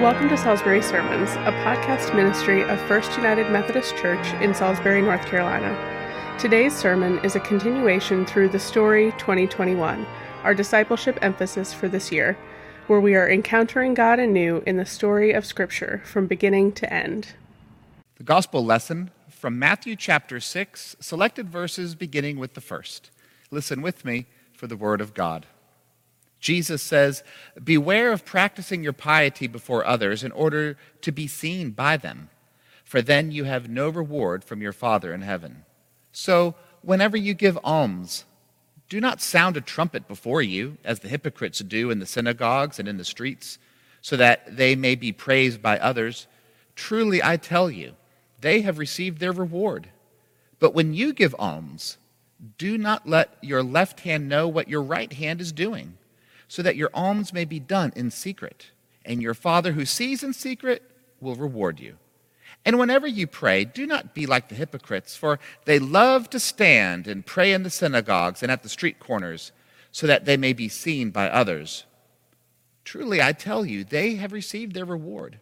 Welcome to Salisbury Sermons, a podcast ministry of First United Methodist Church in Salisbury, North Carolina. Today's sermon is a continuation through the Story 2021, our discipleship emphasis for this year, where we are encountering God anew in the story of Scripture from beginning to end. The Gospel lesson from Matthew chapter 6, selected verses beginning with the first. Listen with me for the Word of God. Jesus says, Beware of practicing your piety before others in order to be seen by them, for then you have no reward from your Father in heaven. So, whenever you give alms, do not sound a trumpet before you, as the hypocrites do in the synagogues and in the streets, so that they may be praised by others. Truly, I tell you, they have received their reward. But when you give alms, do not let your left hand know what your right hand is doing so that your alms may be done in secret, and your Father who sees in secret will reward you. And whenever you pray, do not be like the hypocrites, for they love to stand and pray in the synagogues and at the street corners, so that they may be seen by others. Truly, I tell you, they have received their reward.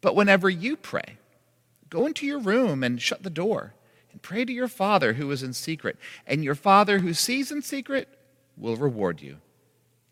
But whenever you pray, go into your room and shut the door, and pray to your Father who is in secret, and your Father who sees in secret will reward you.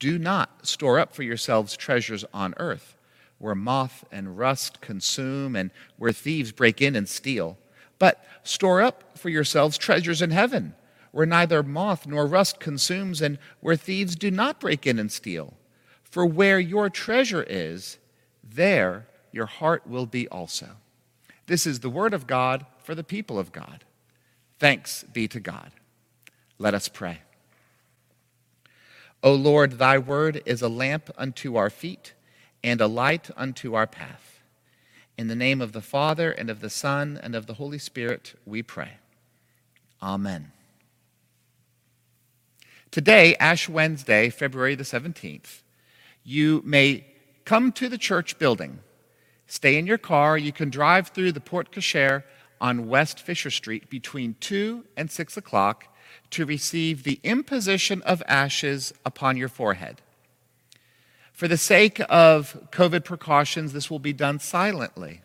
Do not store up for yourselves treasures on earth, where moth and rust consume and where thieves break in and steal. But store up for yourselves treasures in heaven, where neither moth nor rust consumes and where thieves do not break in and steal. For where your treasure is, there your heart will be also. This is the word of God for the people of God. Thanks be to God. Let us pray. O Lord, thy word is a lamp unto our feet and a light unto our path. In the name of the Father, and of the Son, and of the Holy Spirit, we pray. Amen. Today, Ash Wednesday, February the 17th, you may come to the church building, stay in your car. You can drive through the Porte Cochere on West Fisher Street between 2 and 6 o'clock to receive the imposition of ashes upon your forehead. For the sake of COVID precautions, this will be done silently.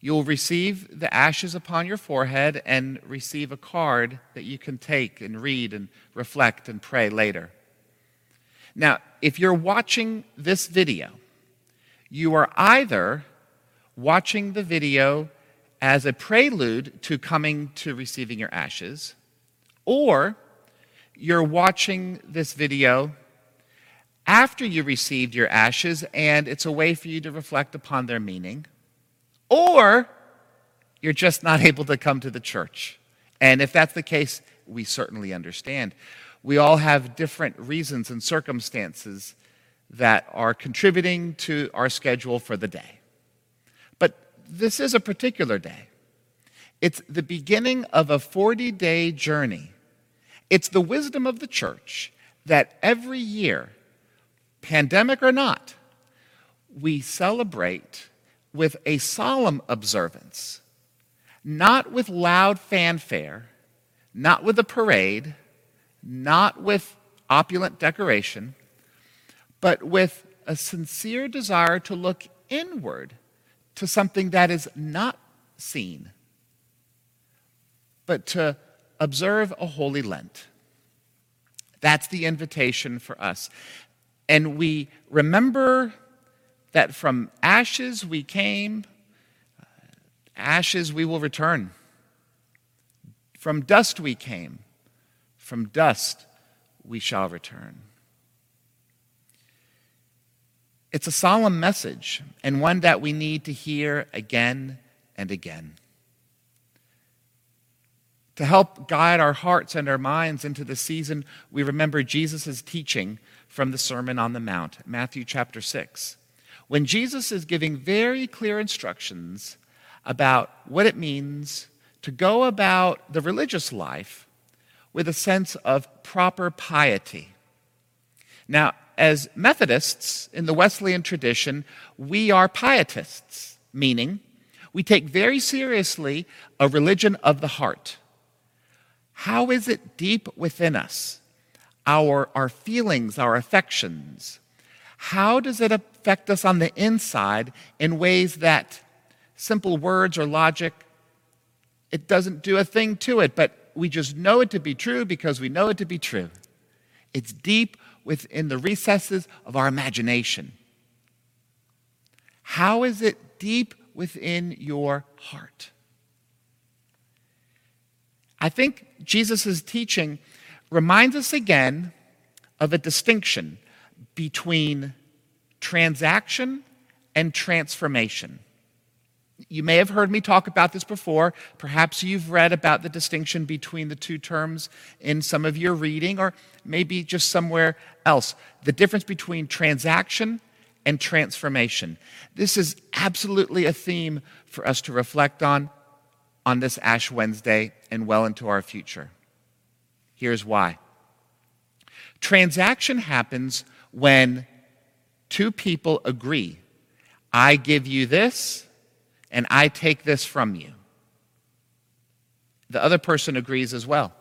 You will receive the ashes upon your forehead and receive a card that you can take and read and reflect and pray later. Now, if you're watching this video, you are either watching the video as a prelude to coming to receiving your ashes, or you're watching this video after you received your ashes and it's a way for you to reflect upon their meaning, or you're just not able to come to the church. And if that's the case, we certainly understand. We all have different reasons and circumstances that are contributing to our schedule for the day. But this is a particular day. It's the beginning of a 40 day journey it's the wisdom of the church that every year, pandemic or not, we celebrate with a solemn observance, not with loud fanfare, not with a parade, not with opulent decoration, but with a sincere desire to look inward to something that is not seen, but to observe a holy Lent. That's the invitation for us. And we remember that from ashes we came, uh, ashes we will return. From dust we came, from dust we shall return. It's a solemn message and one that we need to hear again and again to help guide our hearts and our minds into the season, we remember Jesus' teaching from the Sermon on the Mount, Matthew chapter 6, when Jesus is giving very clear instructions about what it means to go about the religious life with a sense of proper piety. Now, as Methodists in the Wesleyan tradition, we are pietists, meaning we take very seriously a religion of the heart. How is it deep within us? Our, our feelings, our affections. How does it affect us on the inside in ways that simple words or logic, it doesn't do a thing to it, but we just know it to be true because we know it to be true. It's deep within the recesses of our imagination. How is it deep within your heart? I think Jesus' teaching reminds us again of a distinction between transaction and transformation. You may have heard me talk about this before. Perhaps you've read about the distinction between the two terms in some of your reading, or maybe just somewhere else. The difference between transaction and transformation. This is absolutely a theme for us to reflect on on this Ash Wednesday and well into our future. Here's why transaction happens when two people agree I give you this and I take this from you. The other person agrees as well.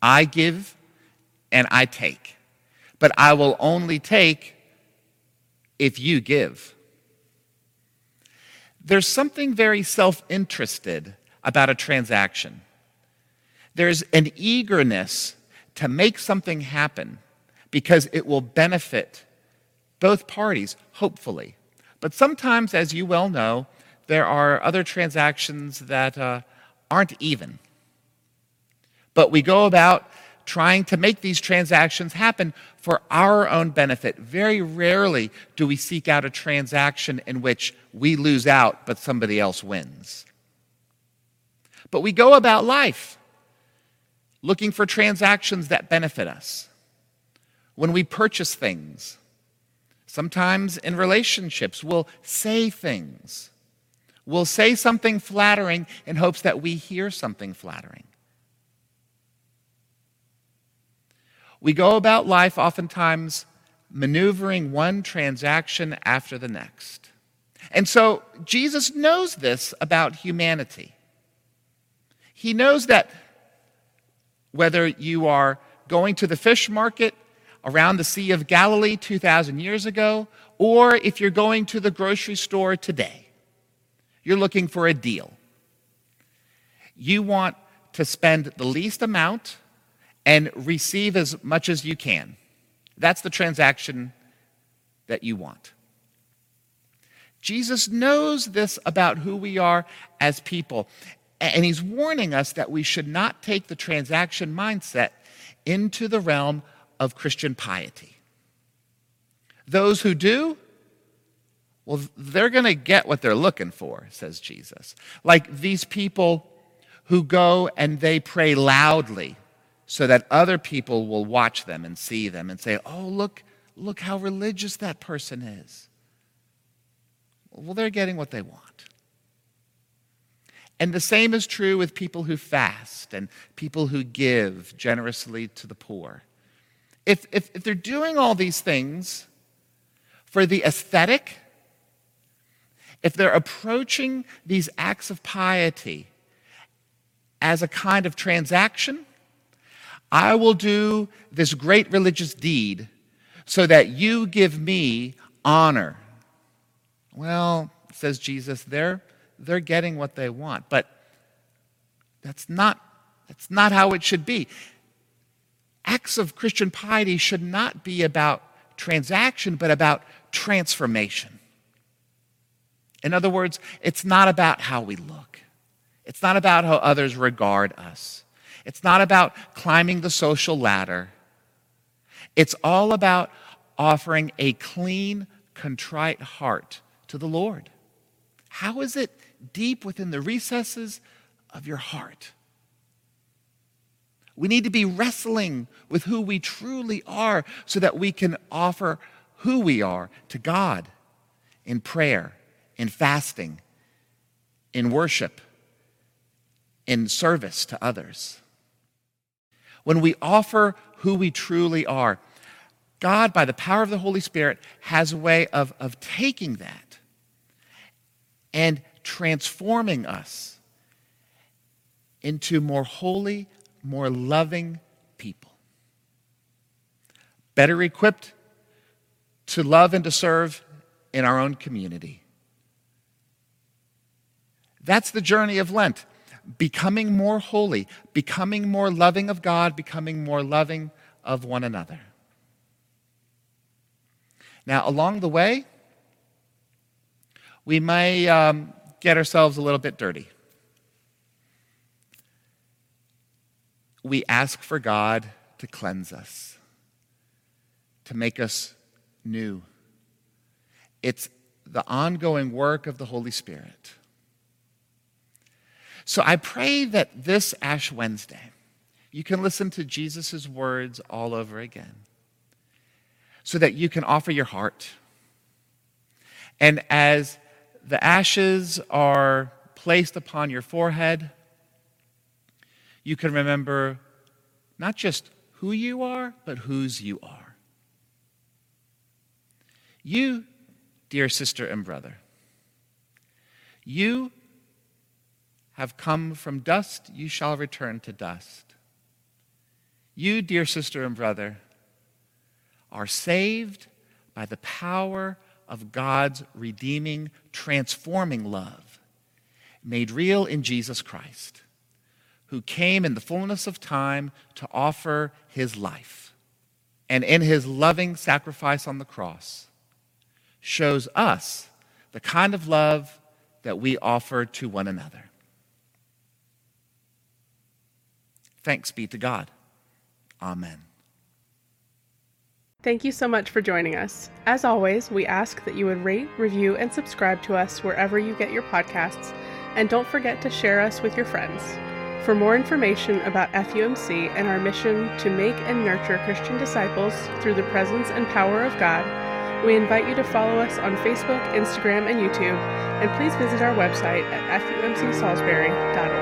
I give and I take, but I will only take if you give. There's something very self interested about a transaction. There's an eagerness to make something happen because it will benefit both parties, hopefully. But sometimes, as you well know, there are other transactions that uh, aren't even. But we go about trying to make these transactions happen for our own benefit. Very rarely do we seek out a transaction in which we lose out but somebody else wins. But we go about life looking for transactions that benefit us. When we purchase things, Sometimes in relationships, we'll say things. We'll say something flattering in hopes that we hear something flattering. We go about life oftentimes maneuvering one transaction after the next. And so Jesus knows this about humanity. He knows that whether you are going to the fish market around the Sea of Galilee 2,000 years ago, or if you're going to the grocery store today, you're looking for a deal. You want to spend the least amount and receive as much as you can. That's the transaction that you want. Jesus knows this about who we are as people, and he's warning us that we should not take the transaction mindset into the realm of Christian piety. Those who do, well, they're going to get what they're looking for, says Jesus. Like these people who go and they pray loudly so that other people will watch them and see them and say, oh, look, look how religious that person is. Well, they're getting what they want. And the same is true with people who fast and people who give generously to the poor. If, if, if they're doing all these things for the aesthetic, if they're approaching these acts of piety as a kind of transaction, I will do this great religious deed so that you give me honor. Well, says Jesus, they're, they're getting what they want, but that's not, that's not how it should be acts of Christian piety should not be about transaction, but about transformation. In other words, it's not about how we look, it's not about how others regard us, it's not about climbing the social ladder. It's all about offering a clean, contrite heart to the Lord. How is it deep within the recesses of your heart? We need to be wrestling with who we truly are so that we can offer who we are to God in prayer, in fasting, in worship, in service to others. When we offer who we truly are, God, by the power of the Holy Spirit, has a way of, of taking that and transforming us into more holy, more loving people. Better equipped to love and to serve in our own community. That's the journey of Lent becoming more holy, becoming more loving of God, becoming more loving of one another. Now, along the way, we may um, get ourselves a little bit dirty. We ask for God to cleanse us, to make us new. It's the ongoing work of the Holy Spirit. So I pray that this Ash Wednesday, you can listen to Jesus' words all over again so that you can offer your heart. And as the ashes are placed upon your forehead, you can remember not just who you are, but whose you are. You, dear sister and brother, you have come from dust, you shall return to dust. You, dear sister and brother, are saved by the power of God's redeeming, transforming love, made real in Jesus Christ, who came in the fullness of time to offer his life. And in his loving sacrifice on the cross, shows us the kind of love that we offer to one another. Thanks be to God. Amen. Thank you so much for joining us. As always, we ask that you would rate, review, and subscribe to us wherever you get your podcasts, and don't forget to share us with your friends. For more information about FUMC and our mission to make and nurture Christian disciples through the presence and power of God, we invite you to follow us on Facebook, Instagram, and YouTube, and please visit our website at fumcsalisbury.org.